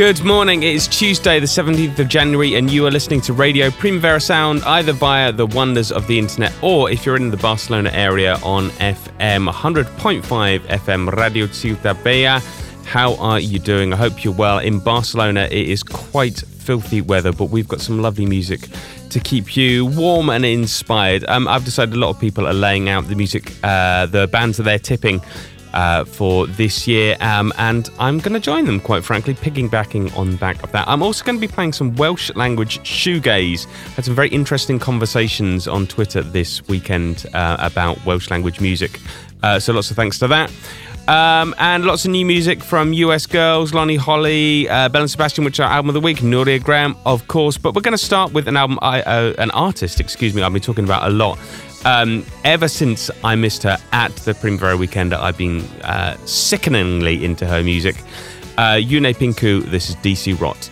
Good morning. It's Tuesday, the 17th of January, and you are listening to Radio Primavera Sound either via the wonders of the internet or if you're in the Barcelona area on FM 100.5 FM Radio Ciutat. How are you doing? I hope you're well. In Barcelona, it is quite filthy weather, but we've got some lovely music to keep you warm and inspired. Um, I've decided a lot of people are laying out the music, uh, the bands that they're tipping uh, for this year, um, and I'm going to join them, quite frankly, piggybacking on back of that. I'm also going to be playing some Welsh language shoegaze. Had some very interesting conversations on Twitter this weekend uh, about Welsh language music, uh, so lots of thanks to that. Um, and lots of new music from US Girls, Lonnie Holley, uh, Belle and Sebastian, which are album of the week, Nuria Graham, of course. But we're going to start with an album, I, uh, an artist, excuse me, I've been talking about a lot. Um, ever since I missed her at the Primavera Weekend, I've been uh, sickeningly into her music. Uh, Yune Pinku, this is DC Rot.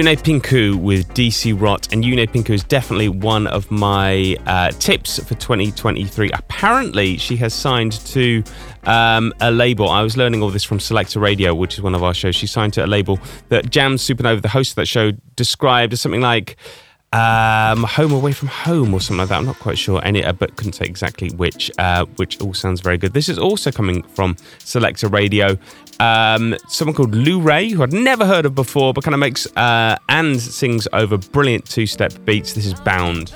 Yune Pinku with DC Rot, and Yune Pinku is definitely one of my uh, tips for 2023. Apparently, she has signed to um, a label. I was learning all this from Selector Radio, which is one of our shows. She signed to a label that Jamz Supernova, the host of that show, described as something like um, Home Away from Home or something like that. I'm not quite sure any, uh, but couldn't say exactly which. Uh, which all sounds very good. This is also coming from Selector Radio. Um, someone called Lou Ray, who I'd never heard of before, but kind of makes uh, and sings over brilliant two-step beats. This is Bound.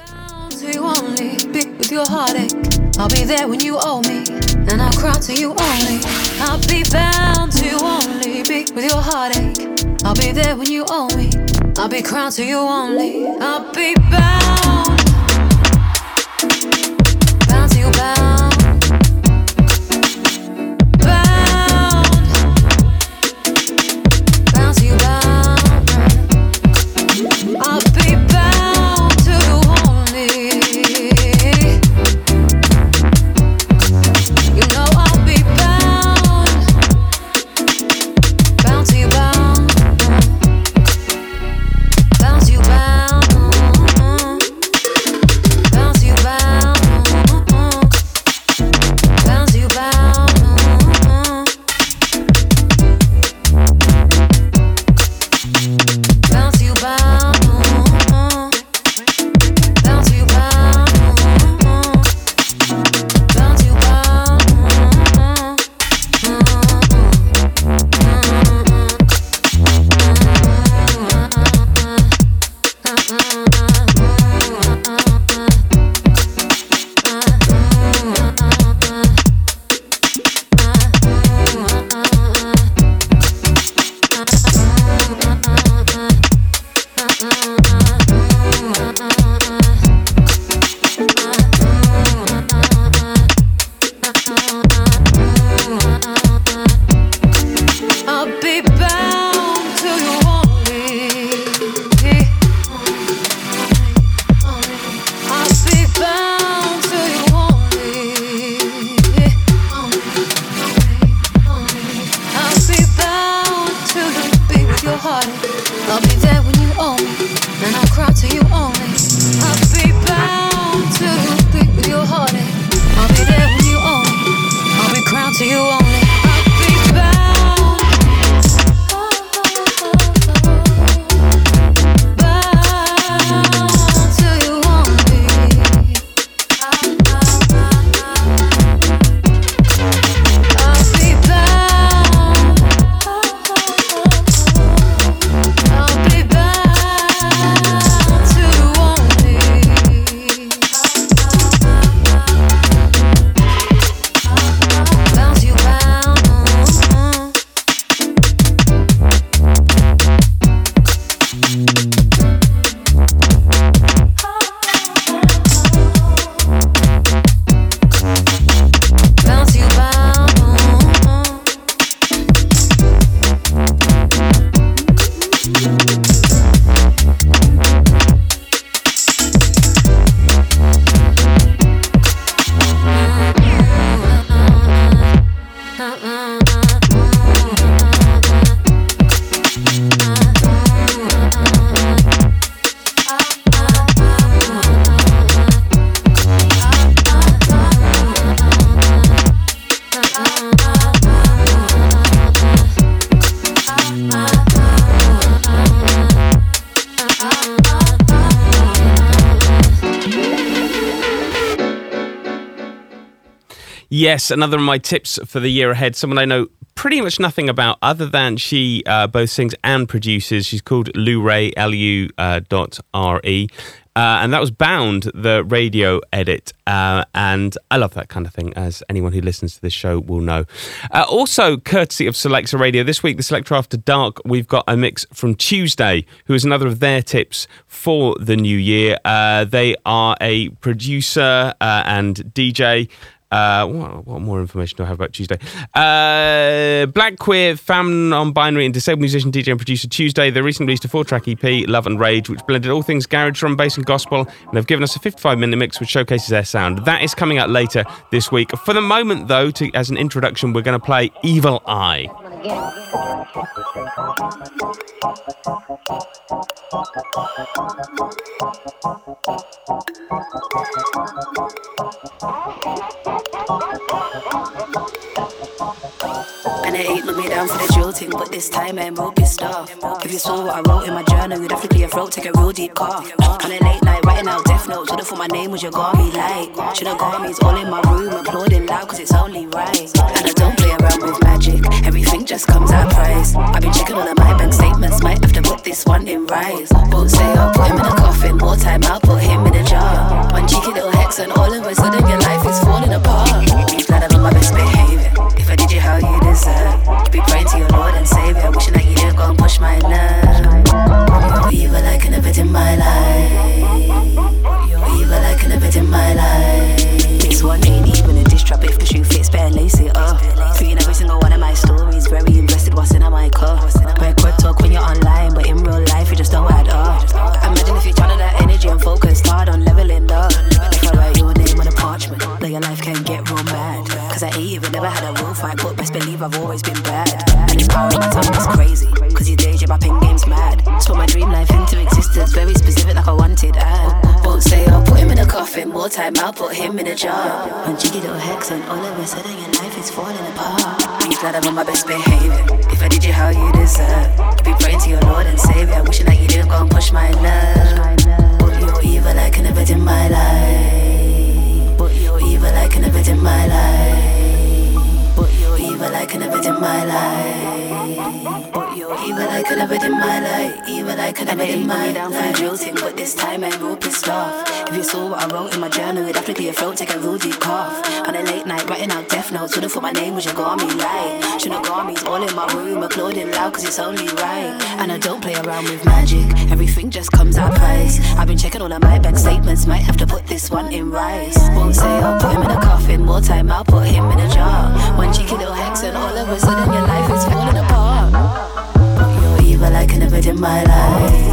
I'll be there when you owe me, and I'll cry to you only. I'll be bound to only be with your heartache. I'll be there when you owe me. I'll be to you only. I'll be. Bound Yes, another of my tips for the year ahead. Someone I know pretty much nothing about, other than she uh, both sings and produces. She's called Lou Ray, L U uh, dot R E. Uh, and that was Bound, the radio edit. Uh, and I love that kind of thing, as anyone who listens to this show will know. Uh, also, courtesy of Selector Radio, this week, the Selector After Dark, we've got a mix from Tuesday, who is another of their tips for the new year. Uh, they are a producer uh, and DJ. Uh, what, what more information do I have about Tuesday? Uh, black, queer, femme, non-binary, and disabled musician, DJ, and producer Tuesday. They recently released a four-track EP, Love and Rage, which blended all things garage, drum, bass, and gospel, and they've given us a 55-minute mix which showcases their sound. That is coming out later this week. For the moment, though, to, as an introduction, we're going to play Evil Eye. And it ain't look me down for the drill thing, but this time I'm real pissed off. If you saw what I wrote in my journal, you'd have to clear your throat, take a real deep cough. On a late night, writing out death notes, would've thought my name was your garmy light. Should've got me, all in my room, applauding loud, cause it's only right. And I don't play around with magic, everything just comes at price. I've been checking all of my bank statements, might have to put this one in rise. Won't say I'll put him in a coffin, more time I'll put him in a jar. One cheeky little hex, and all of a sudden your life is falling apart. If I did you how you deserve, you be praying to your Lord and Savior, wishing that you didn't go and push my nerve. You're evil like an event in my life. You're evil like an event in my life. This one ain't even a diss trap if the shoe fits, better lace it up. Treating every single one of my stories, very invested, what's in my cup. Quick, quick talk when you're online, but in real life, you just don't add up. Imagine if a jar. One cheeky little hex, and all of a sudden your life is falling apart. Be glad I'm on my best behavior. If I did you how you deserve, you be praying to your Lord and Savior, wishing that you didn't go and push my love. But you're evil like an event in my life. But you're evil like an event in my life. But you're evil like an event in my life. You're evil like an event in my life. Evil like an event in my down for the thing, but this time I'm real pissed off. If you saw what I wrote in my journal, it'd have to clear your throat, take a real deep cough. On a late night, writing out death notes, would've thought my name was your garmy light. Should've got me's all in my room, applauding loud, cause it's only right. And I don't play around with magic, everything just comes at price. I've been checking all of my bank statements, might have to put this one in rice. Won't say I'll put him in a coffin, more time I'll put him in a jar. One cheeky little hex, and all of a sudden your life is falling apart. Evil like an event in my life.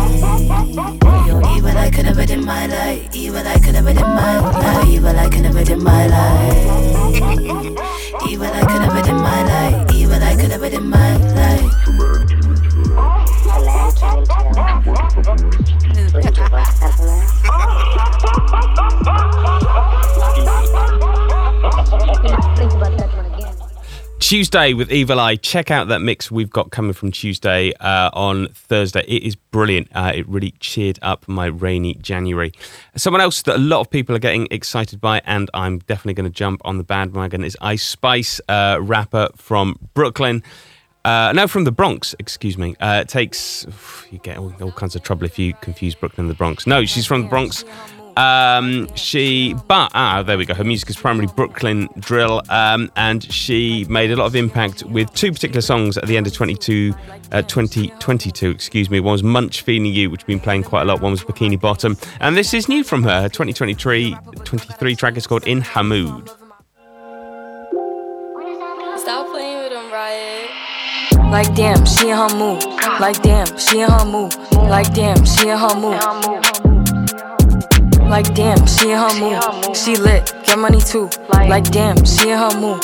You're evil like an event in my life. Evil like an event in my life. Evil event in my life. Evil like an event in my life. Evil like an event in my life. Tuesday with Evil Eye. Check out that mix we've got coming from Tuesday uh, on Thursday. It is brilliant. Uh, it really cheered up my rainy January. Someone else that a lot of people are getting excited by, and I'm definitely going to jump on the bandwagon, is Ice Spice, uh, rapper from Brooklyn. Uh, no, from the Bronx, excuse me. Uh, it takes, you get all, all kinds of trouble if you confuse Brooklyn and the Bronx. No, she's from the Bronx. Um, she, but ah, there we go. Her music is primarily Brooklyn drill, um, and she made a lot of impact with two particular songs at the end of 22, uh, 2022. Excuse me. One was Munch Feeding You, which we've been playing quite a lot. One was Bikini Bottom, and this is new from her. Her 2023 23 track is called In Riot. Like damn, she in her mood. Like damn, she in her mood. Like damn, she in her mood. Like damn, she in her mood. She lit, get money too. Like damn, she in her mood.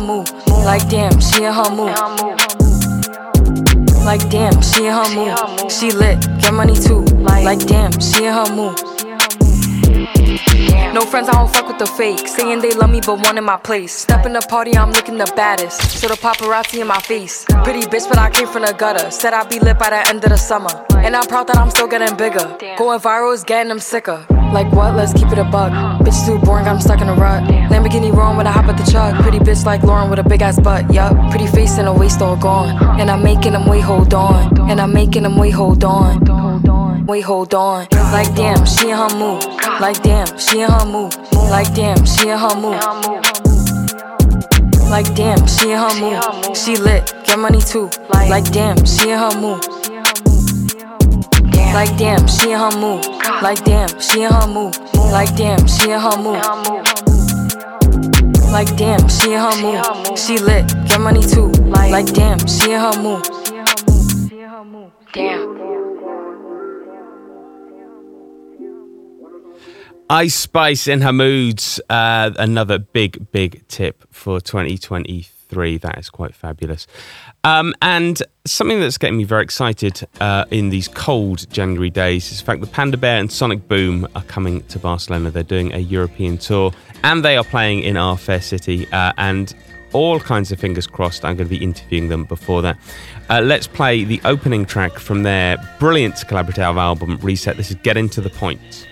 mood. Like damn, she in her move. Like damn, she in her move. She lit, get money too. Like damn, she in her move. No friends, I don't fuck with the fake. Saying they love me, but one in my place. Step in the party, I'm looking the baddest. So the paparazzi in my face. Pretty bitch, but I came from the gutter. Said I'd be lit by the end of the summer. And I'm proud that I'm still getting bigger. Going viral is getting them sicker. Like what? Let's keep it a buck. Bitch too boring, I'm stuck in a rut. Lamborghini wrong when I hop at the truck. Pretty bitch like Lauren with a big ass butt. Yup, pretty face and a waist all gone. And I'm making them wait, hold on. And I'm making them wait, hold on. Wait, hold on. Like damn, she in her mood. Like damn, she in her mood. Like damn, she in her mood. Like damn, she in her mood. She lit, get money too. Like damn, she in her mood. Like damn, she in her mood. Like damn, she in her mood. Like damn, she in her mood. Like damn, she in her mood. She lit, get money too. Like damn, she in her mood. Damn. Ice Spice in her moods. Uh, another big, big tip for 2023. That is quite fabulous. Um, and something that's getting me very excited uh, in these cold January days is the fact that Panda Bear and Sonic Boom are coming to Barcelona. They're doing a European tour and they are playing in our fair city. Uh, and all kinds of fingers crossed, I'm going to be interviewing them before that. Uh, let's play the opening track from their brilliant collaborative album, Reset. This is Gettin' to the Point.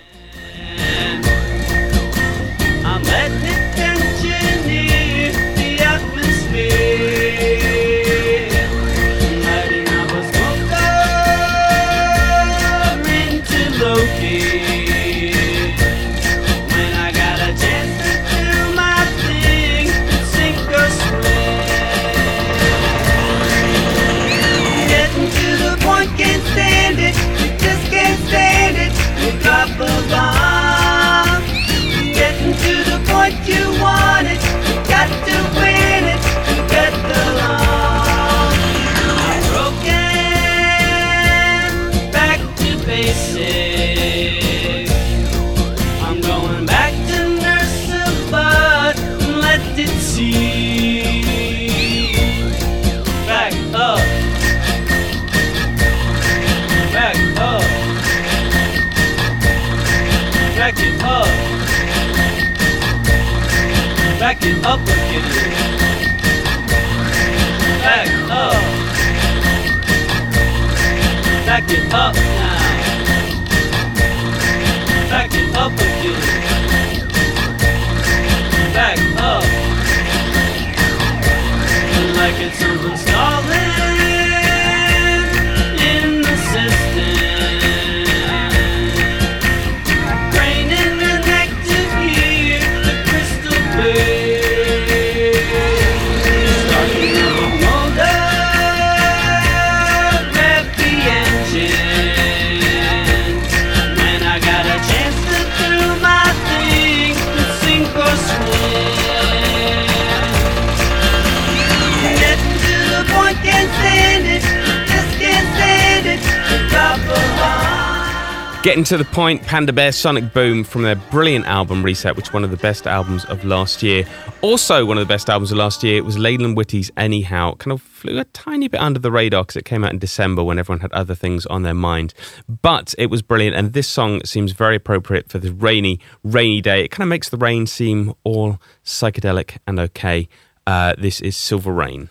To the point, Panda Bear Sonic Boom from their brilliant album Reset, which one of the best albums of last year. Also, one of the best albums of last year was Leland Whitty's Anyhow. Kind of flew a tiny bit under the radar because it came out in December when everyone had other things on their mind. But it was brilliant, and this song seems very appropriate for this rainy, rainy day. It kind of makes the rain seem all psychedelic and okay. Uh, this is Silver Rain.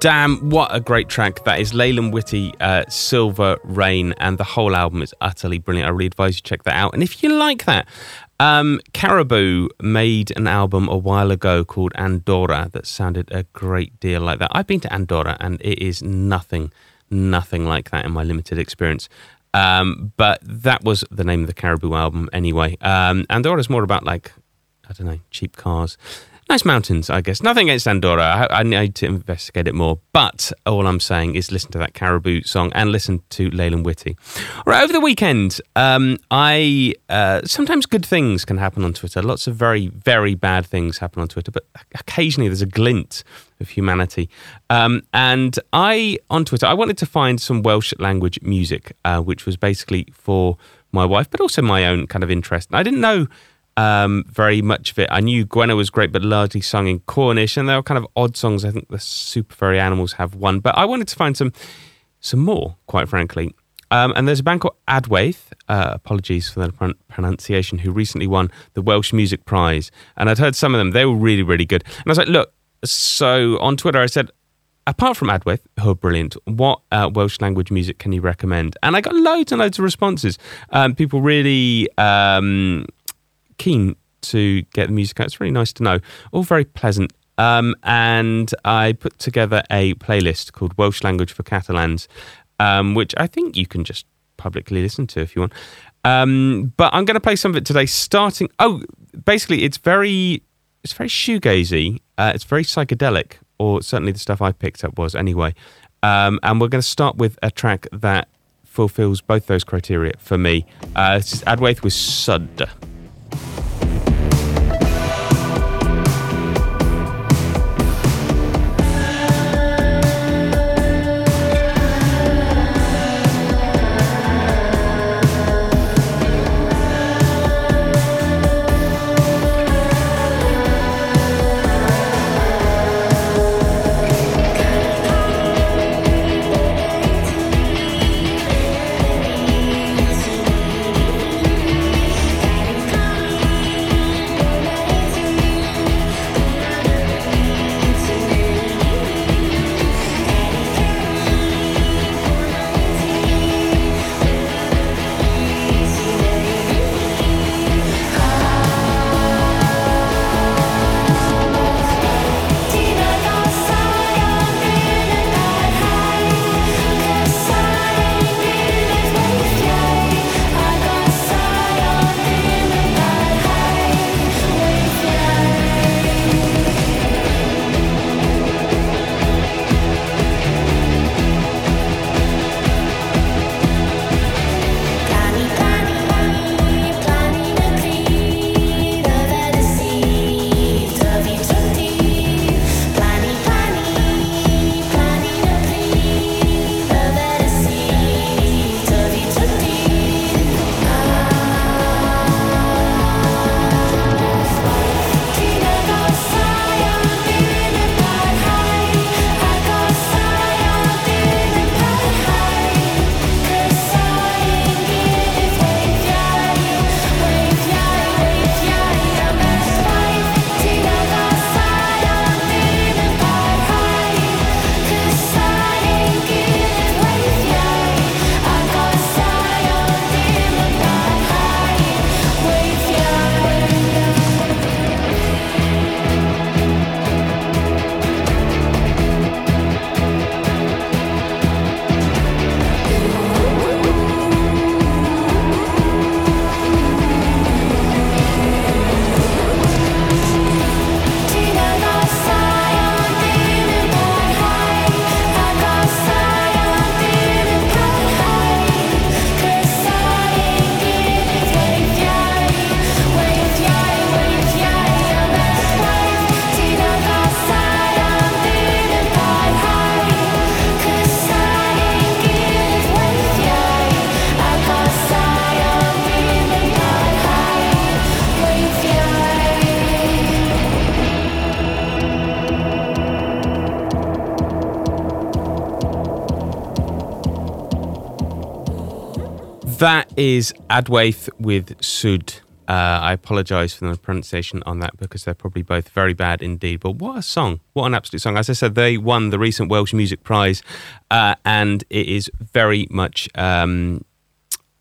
Damn, what a great track. That is Leland Whitty, uh, Silver Rain, and the whole album is utterly brilliant. I really advise you check that out. And if you like that, um, Caribou made an album a while ago called Andorra that sounded a great deal like that. I've been to Andorra and it is nothing, nothing like that in my limited experience. Um, but that was the name of the Caribou album anyway. Um, Andorra is more about like, I don't know, cheap cars nice mountains, I guess. Nothing against Andorra. I, I, need to investigate it more. But all I'm saying is listen to that Caribou song and listen to Leland Whitty. Right, over the weekend, um, I uh, sometimes good things can happen on Twitter. Lots of very, very bad things happen on Twitter, but occasionally there's a glint of humanity. Um, and I, on Twitter, I wanted to find some Welsh language music, uh, which was basically for my wife, but also my own kind of interest. I didn't know um, very much of it. I knew Gwenno was great, but largely sung in Cornish, and they were kind of odd songs. I think the Super Furry Animals have one, but I wanted to find some some more, quite frankly. Um, and there's a band called Adwaith, uh, apologies for the pron- pronunciation, who recently won the Welsh Music Prize. And I'd heard some of them, they were really, really good. And I was like, look, so on Twitter, I said, apart from Adwaith, who are brilliant, what uh, Welsh language music can you recommend? And I got loads and loads of responses. Um, people really um, keen to get the music out. It's really nice to know. All very pleasant. Um, and I put together a playlist called Welsh Language for Catalans, um, which I think you can just publicly listen to if you want. Um, but I'm going to play some of it today. Starting, oh, basically, it's very, it's very shoegazy. Uh, it's very psychedelic, or certainly the stuff I picked up was anyway. Um, and we're going to start with a track that fulfills both those criteria for me. Uh, this is Adwaith with Sud. That is Adwaith with Sud. Uh, I apologise for the pronunciation on that because they're probably both very bad indeed. But what a song! What an absolute song! As I said, they won the recent Welsh Music Prize, uh, and it is very much um,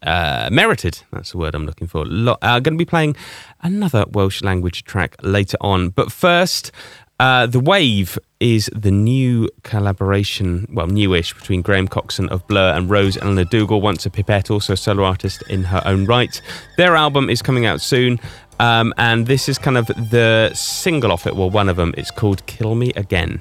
uh, merited. That's the word I'm looking for. Uh, going to be playing another Welsh language track later on. But first, uh, The Waeve is the new collaboration, well, newish, between Graham Coxon of Blur and Rose Elinor Dougall, once a pipette, also a solo artist in her own right. Their album is coming out soon. Um, and this is kind of the single off it, well, one of them. It's called Kill Me Again.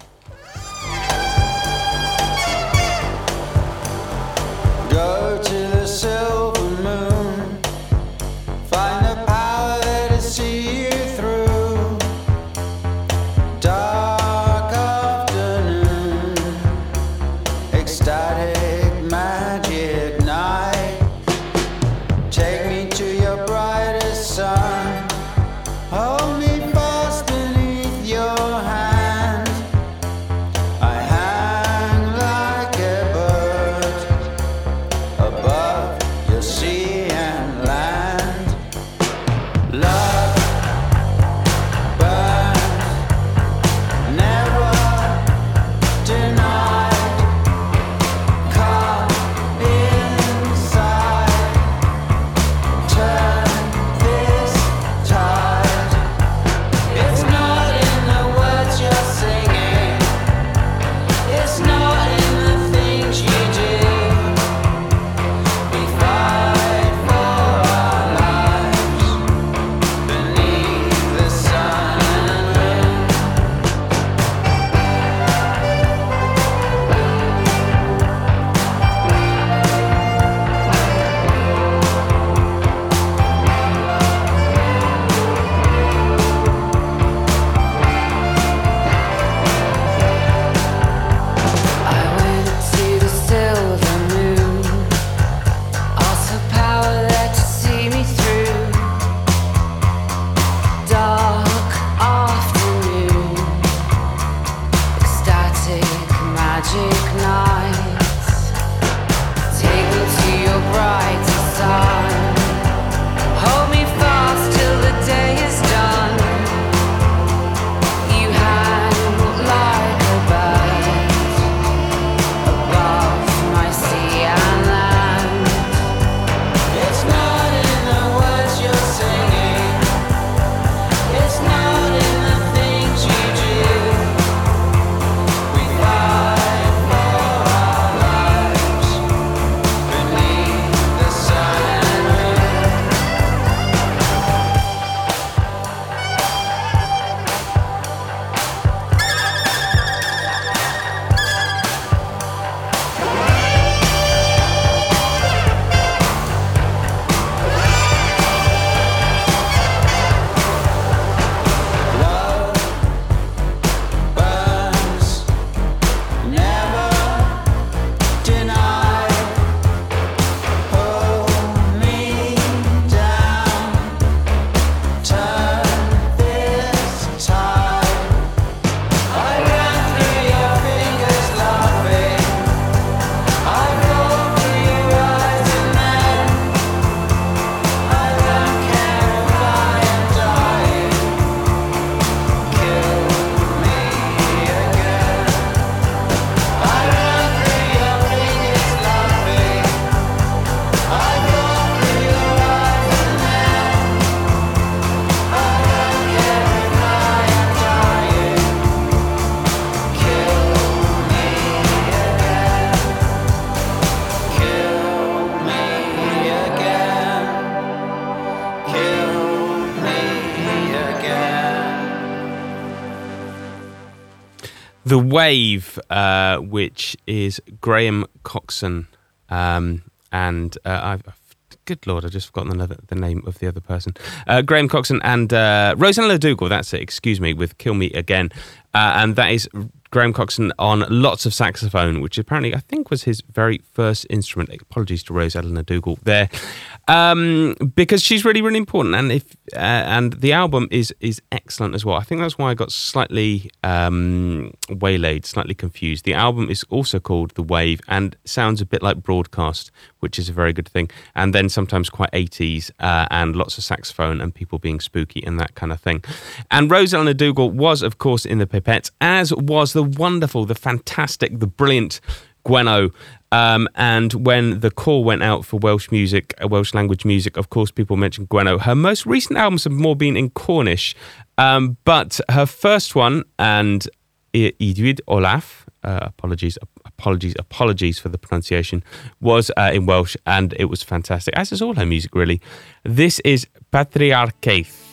The Waeve, uh, which is Graham Coxon, um, and uh, I've, good lord, I've just forgotten another, the name of the other person. Uh, Graham Coxon and uh, Rosanna Dougall. That's it. Excuse me, with "Kill Me Again," uh, and that is Graham Coxon on lots of saxophone, which apparently I think was his very first instrument. Apologies to Rose Elinor Dougall there, um, because she's really, really important. And if uh, and the album is is excellent as well. I think that's why I got slightly um, waylaid, slightly confused. The album is also called The Waeve and sounds a bit like Broadcast, which is a very good thing. And then sometimes quite 80s uh, and lots of saxophone and people being spooky and that kind of thing. And Rose Elinor Dougall was, of course, in the Pipettes, as was the wonderful, the fantastic, the brilliant Gwenno. Um, and when the call went out for Welsh music, uh, Welsh language music, of course, people mentioned Gwenno. Her most recent albums have more been in Cornish, um, but her first one, and I- Olaf, uh, apologies, apologies, apologies for the pronunciation, was uh, in Welsh, and it was fantastic, as is all her music, really. This is Patriarchaeth.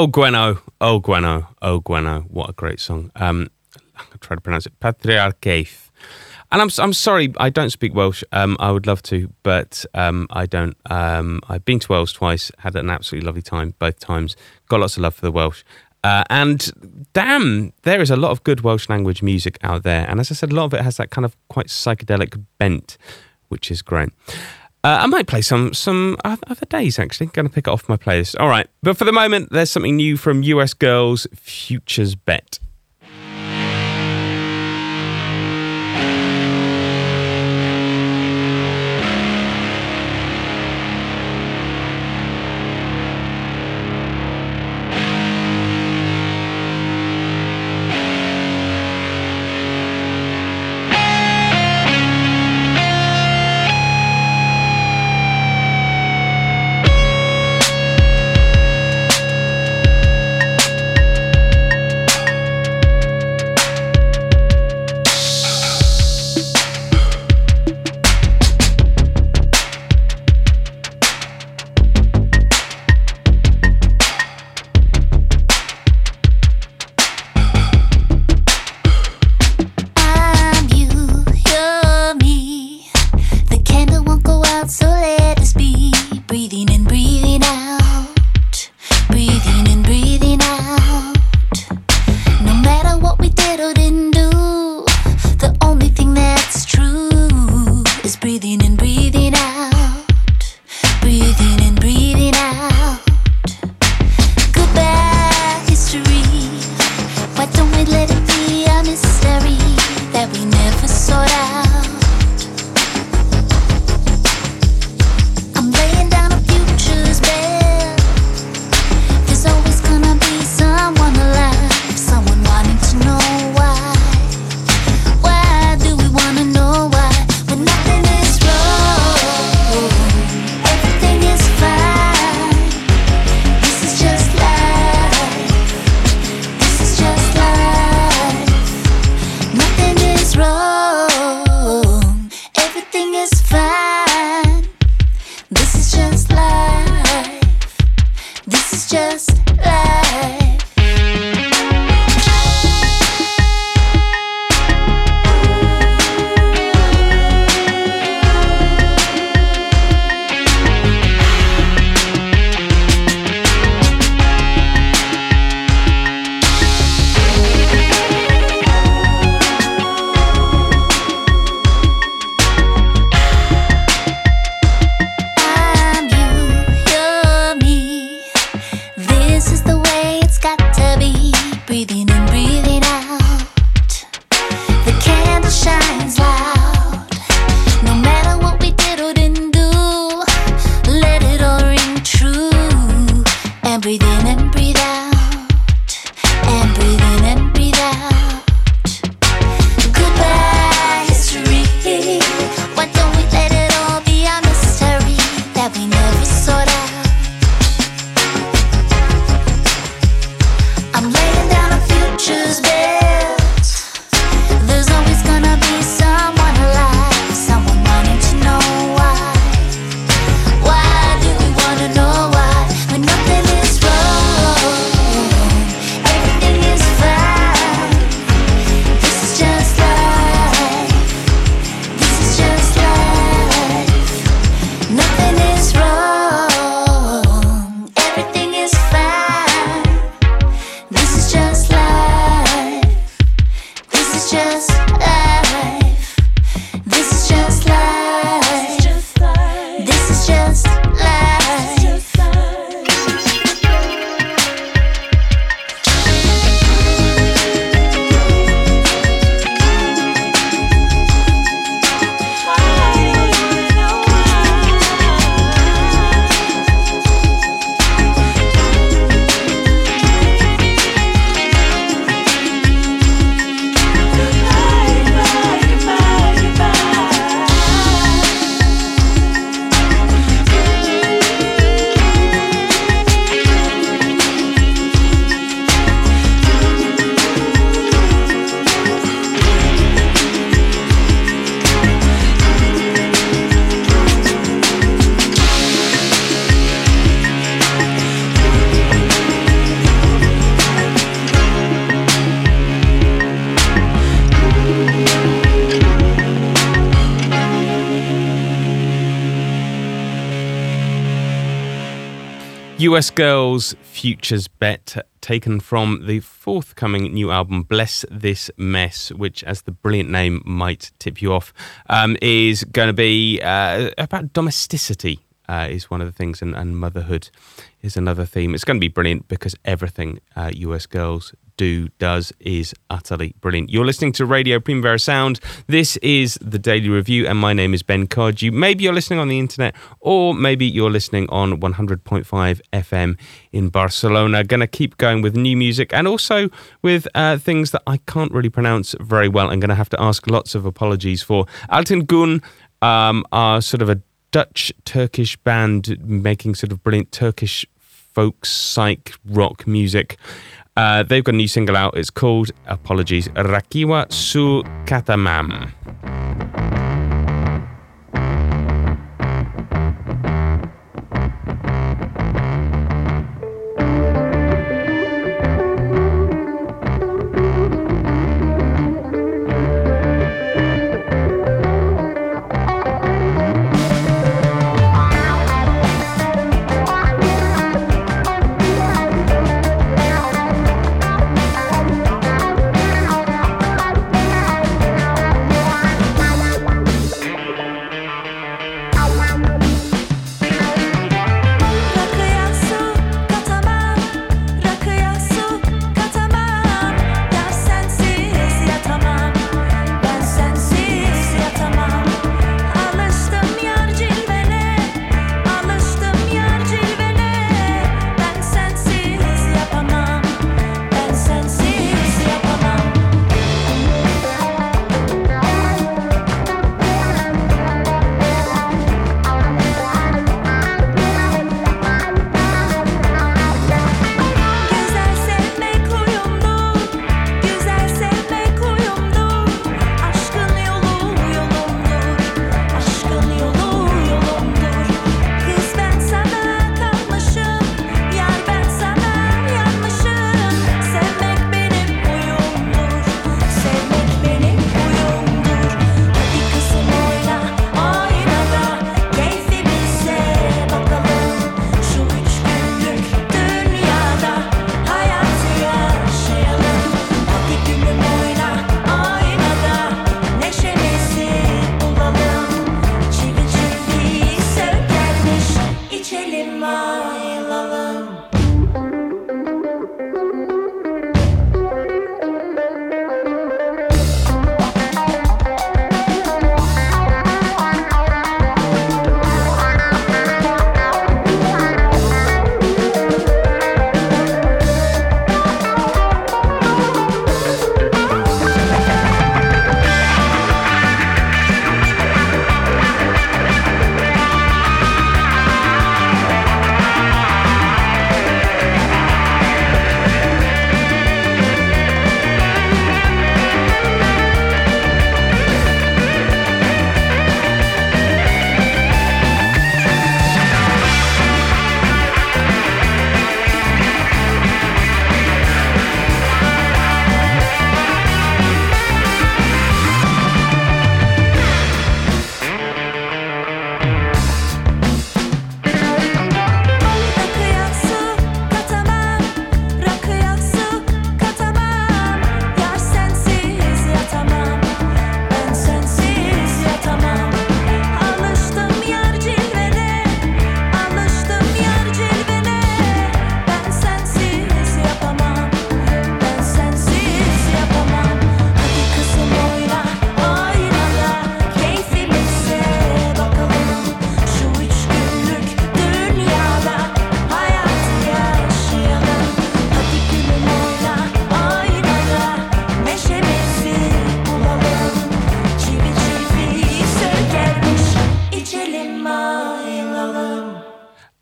Oh, Gwenno. Oh, Gwenno. Oh, Gwenno. What a great song. Um, I'm try to pronounce it. Patriarchaeth. And I'm, I'm sorry, I don't speak Welsh. Um, I would love to, but um, I don't. Um, I've been to Wales twice, had an absolutely lovely time both times. Got lots of love for the Welsh. Uh, and damn, there is a lot of good Welsh language music out there. And as I said, a lot of it has that kind of quite psychedelic bent, which is great. Uh, I might play some some other days actually. Going to pick it off my playlist. All right, but for the moment, there's something new from US Girls Futures Bet. just US Girls Futures Bet, taken from the forthcoming new album, Bless This Mess, which, as the brilliant name might tip you off, um, is going to be uh, about domesticity. Uh, is one of the things, and, and, motherhood is another theme. It's going to be brilliant because everything uh, US Girls do, does, is utterly brilliant. You're listening to Radio Primavera Sound. This is the Daily Review, and my name is Ben Codd. You maybe you're listening on the internet, or maybe you're listening on 100.5 FM in Barcelona. Going to keep going with new music and also with uh, things that I can't really pronounce very well. I'm going to have to ask lots of apologies for. Altin Gun um, are sort of a Dutch Turkish band making sort of brilliant Turkish folk psych rock music. Uh, they've got a new single out. It's called, apologies, Rakiya Su Katamam.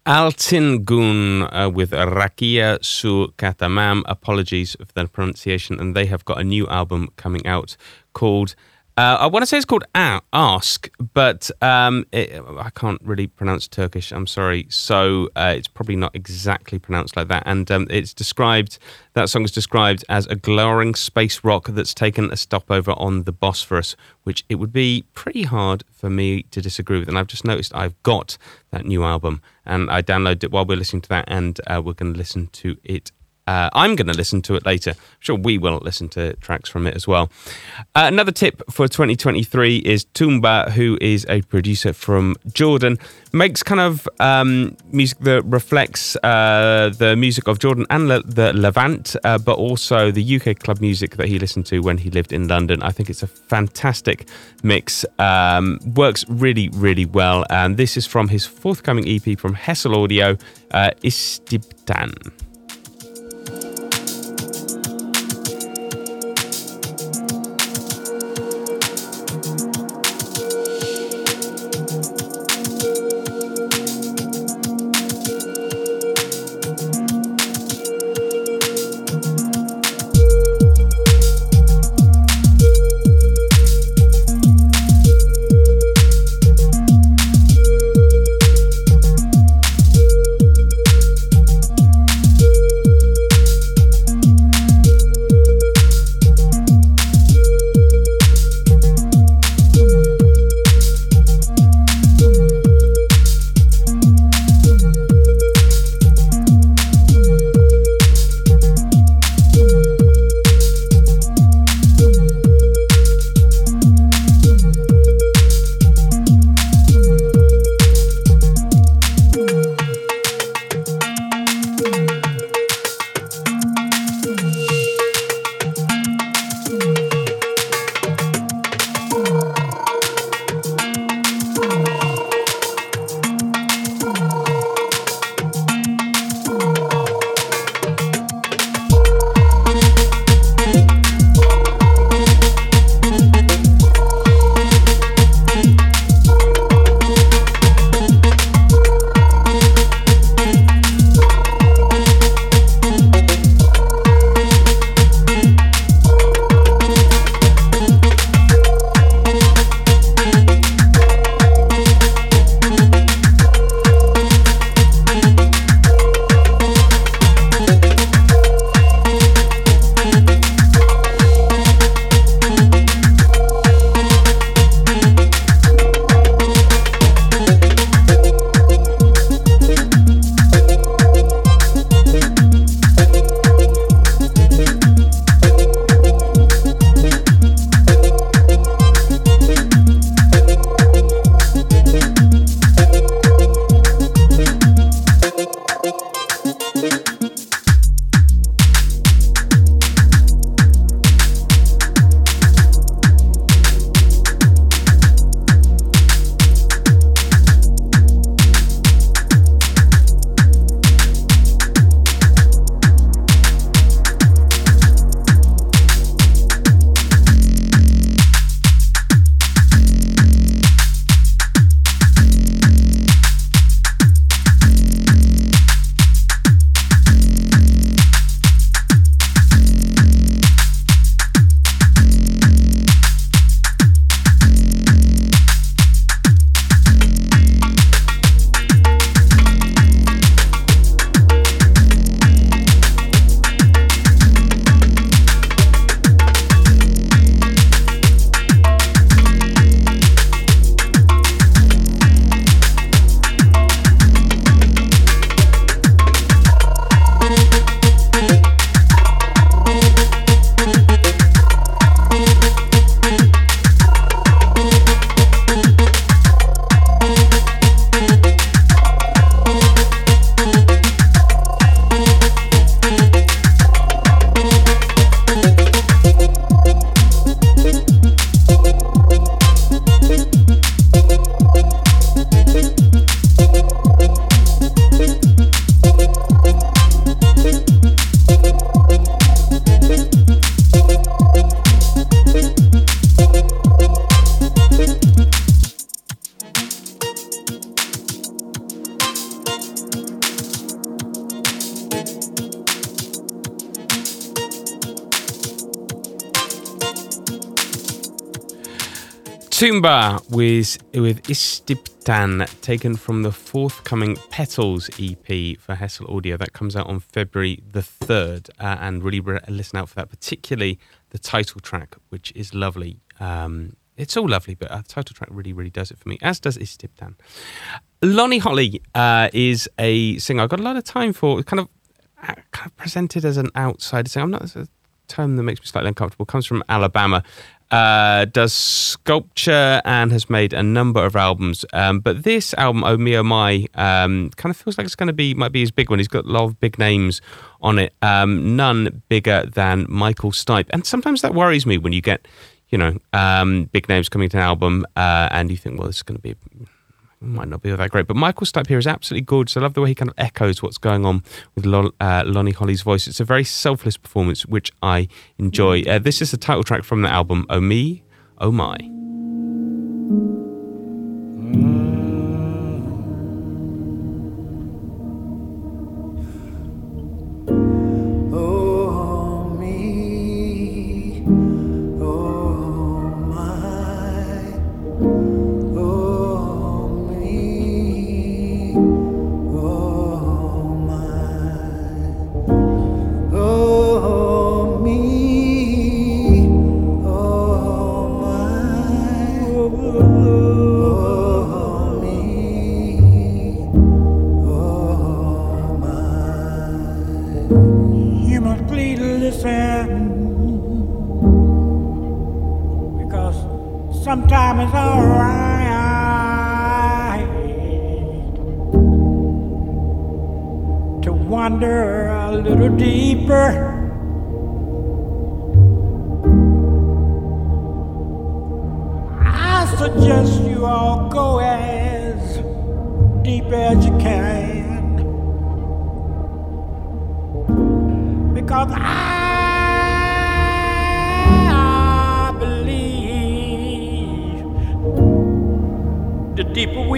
Altin Gun uh, with Rakiya Su Katamam. Apologies for the pronunciation. And they have got a new album coming out called Uh, I want to say it's called Ask, but um, it, I can't really pronounce Turkish. I'm sorry. So uh, it's probably not exactly pronounced like that. And um, it's described, that song is described as a glowering space rock that's taken a stopover on the Bosphorus, which it would be pretty hard for me to disagree with. And I've just noticed I've got that new album and I downloaded it while we're listening to that, and uh, we're going to listen to it uh, I'm going to listen to it later. I'm sure we will listen to tracks from it as well. Uh, another tip for 2023 is Toumba, who is a producer from Jordan, makes kind of um, music that reflects uh, the music of Jordan and Le- the Levant, uh, but also the UK club music that he listened to when he lived in London. I think it's a fantastic mix. Um, works really, really well. And this is from his forthcoming EP from Hessle Audio, uh, Istibtan. Toumba with, with Istibtan, taken from the forthcoming Petals EP for Hessle Audio. That comes out on February the 3rd. Uh, and really re- listen out for that, particularly the title track, which is lovely. Um, it's all lovely, but uh, the title track really, really does it for me, as does Istibtan. Lonnie Holley uh, is a singer I've got a lot of time for, kind of, uh, kind of presented as an outsider singer. I'm not, a term that makes me slightly uncomfortable. Comes from Alabama uh, does sculpture and has made a number of albums. Um, but this album, Oh Me Oh My, um, kind of feels like it's going to be might be his big one. He's got a lot of big names on it. Um, none bigger than Michael Stipe, and sometimes that worries me when you get, you know, um, big names coming to an album, uh, and you think, well, this is going to be might not be all that great. But Michael Stipe here is absolutely gorgeous. I love the way he kind of echoes what's going on with Lon, uh, Lonnie Holley's voice. It's a very selfless performance, which I enjoy. Uh, this is the title track from the album, Oh Me, Oh My. Oh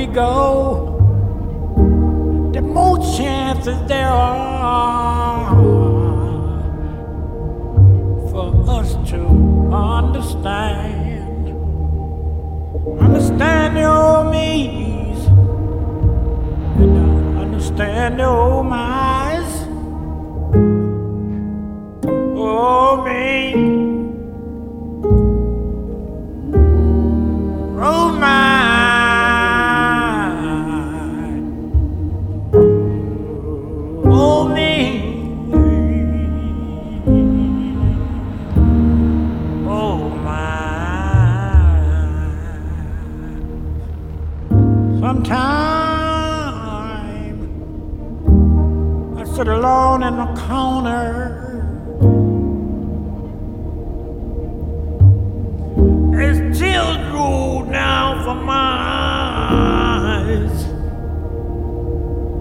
we go, the more chances there are for us to understand, understand your me's, and understand your old Sometime I sit alone in the corner. As tears roll down from my eyes,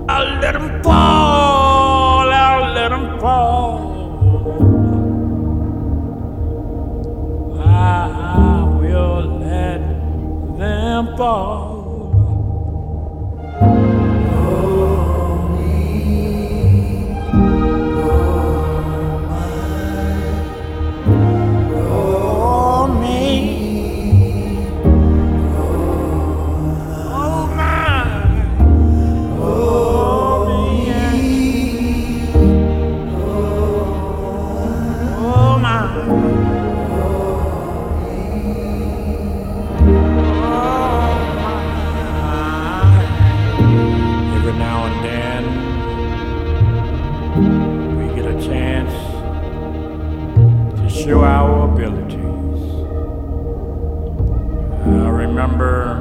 I'll let them fall, I'll let them fall. I will let them fall. Show our abilities. I remember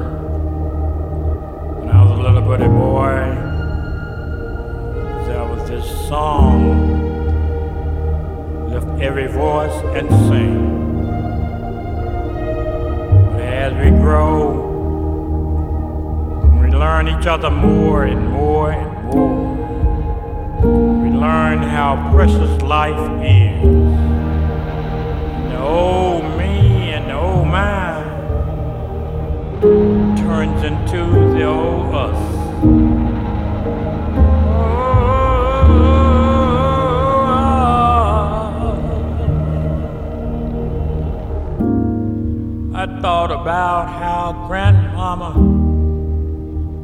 when I was a little bitty boy, there was this song, lift every voice and sing. But as we grow, we learn each other more and more and more. We learn how precious life is. Oh, old me and old oh, mine turns into the old us. I thought about how grandmama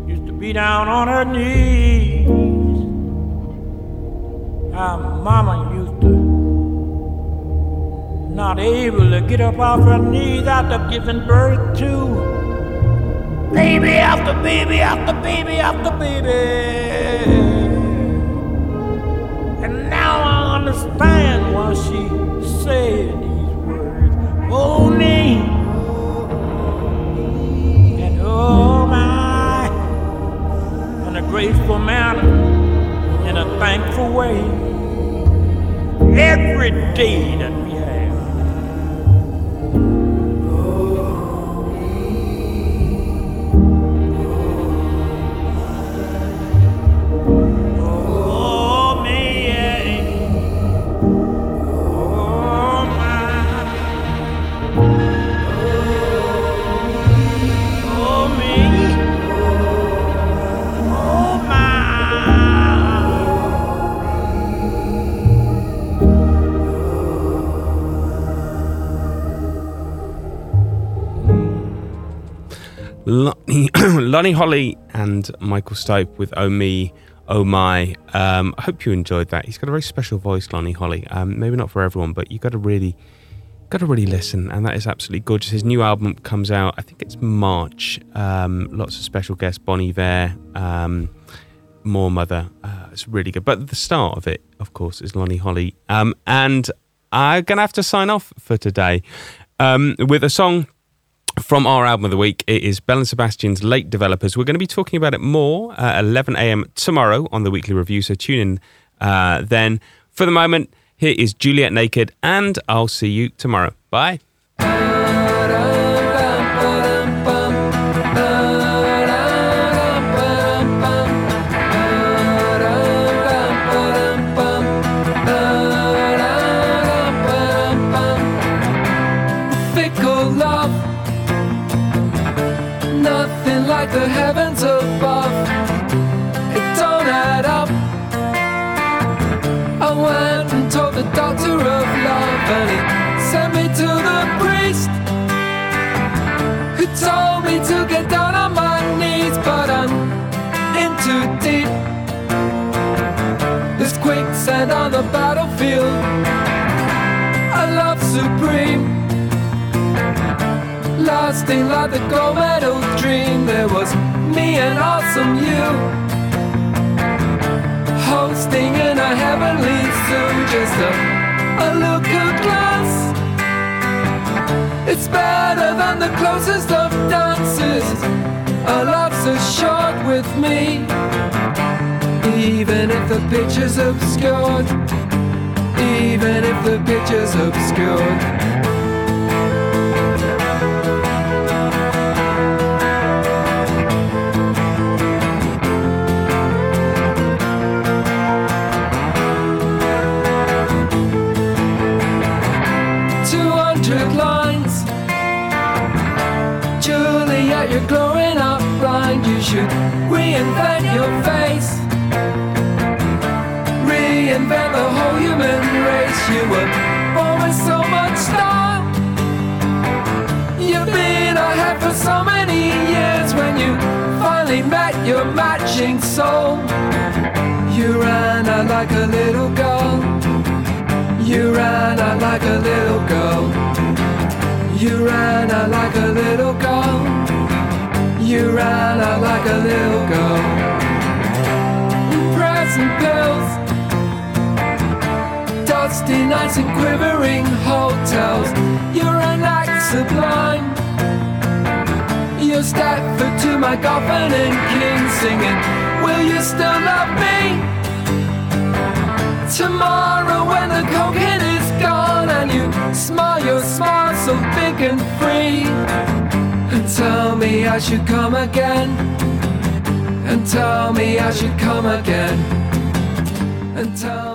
used to be down on her knees. How mama not able to get up off her knees after giving birth to baby after baby after baby after baby. And now I understand why she said these words. Oh, me. And oh, my. In a graceful manner, in a thankful way. Every day that Lonnie, Holley and Michael Stipe with Oh Me, Oh My. Um, I hope you enjoyed that. He's got a very special voice, Lonnie Holley. Um, maybe not for everyone, but you got to really, got to really listen, and that is absolutely gorgeous. His new album comes out, I think it's March. Um, lots of special guests, Bon Iver, um, Moor Mother. Uh, it's really good. But the start of it, of course, is Lonnie Holley. Um, and I'm gonna have to sign off for today um, with a song from our album of the week. It is Belle and Sebastian's Late Developers. We're going to be talking about it more at 11 a.m. tomorrow on the weekly review, so tune in uh, then. For the moment, here is Juliet Naked, and I'll see you tomorrow. Bye. The battlefield. A love supreme lasting like the gold medal dream. There was me and awesome you, hosting in a heavenly zoo. Just a, a look of glass. It's better than the closest of dances. A love so short with me, even if the picture's obscured. Even if the picture's obscured. Two hundred lines. Juliet, you're glowing up blind. You should reinvent your human race. You were born with so much style. You've been ahead for so many years when you finally met your matching soul. You ran out like a little girl. You ran out like a little girl. You ran out like a little girl. You ran out like a little girl. Dusty nights and quivering hotels. You're an act sublime. You're Stafford to my and King singing. Will you still love me? Tomorrow when the cocaine is gone and you smile your smile so big and free And tell me I should come again And tell me I should come again And tell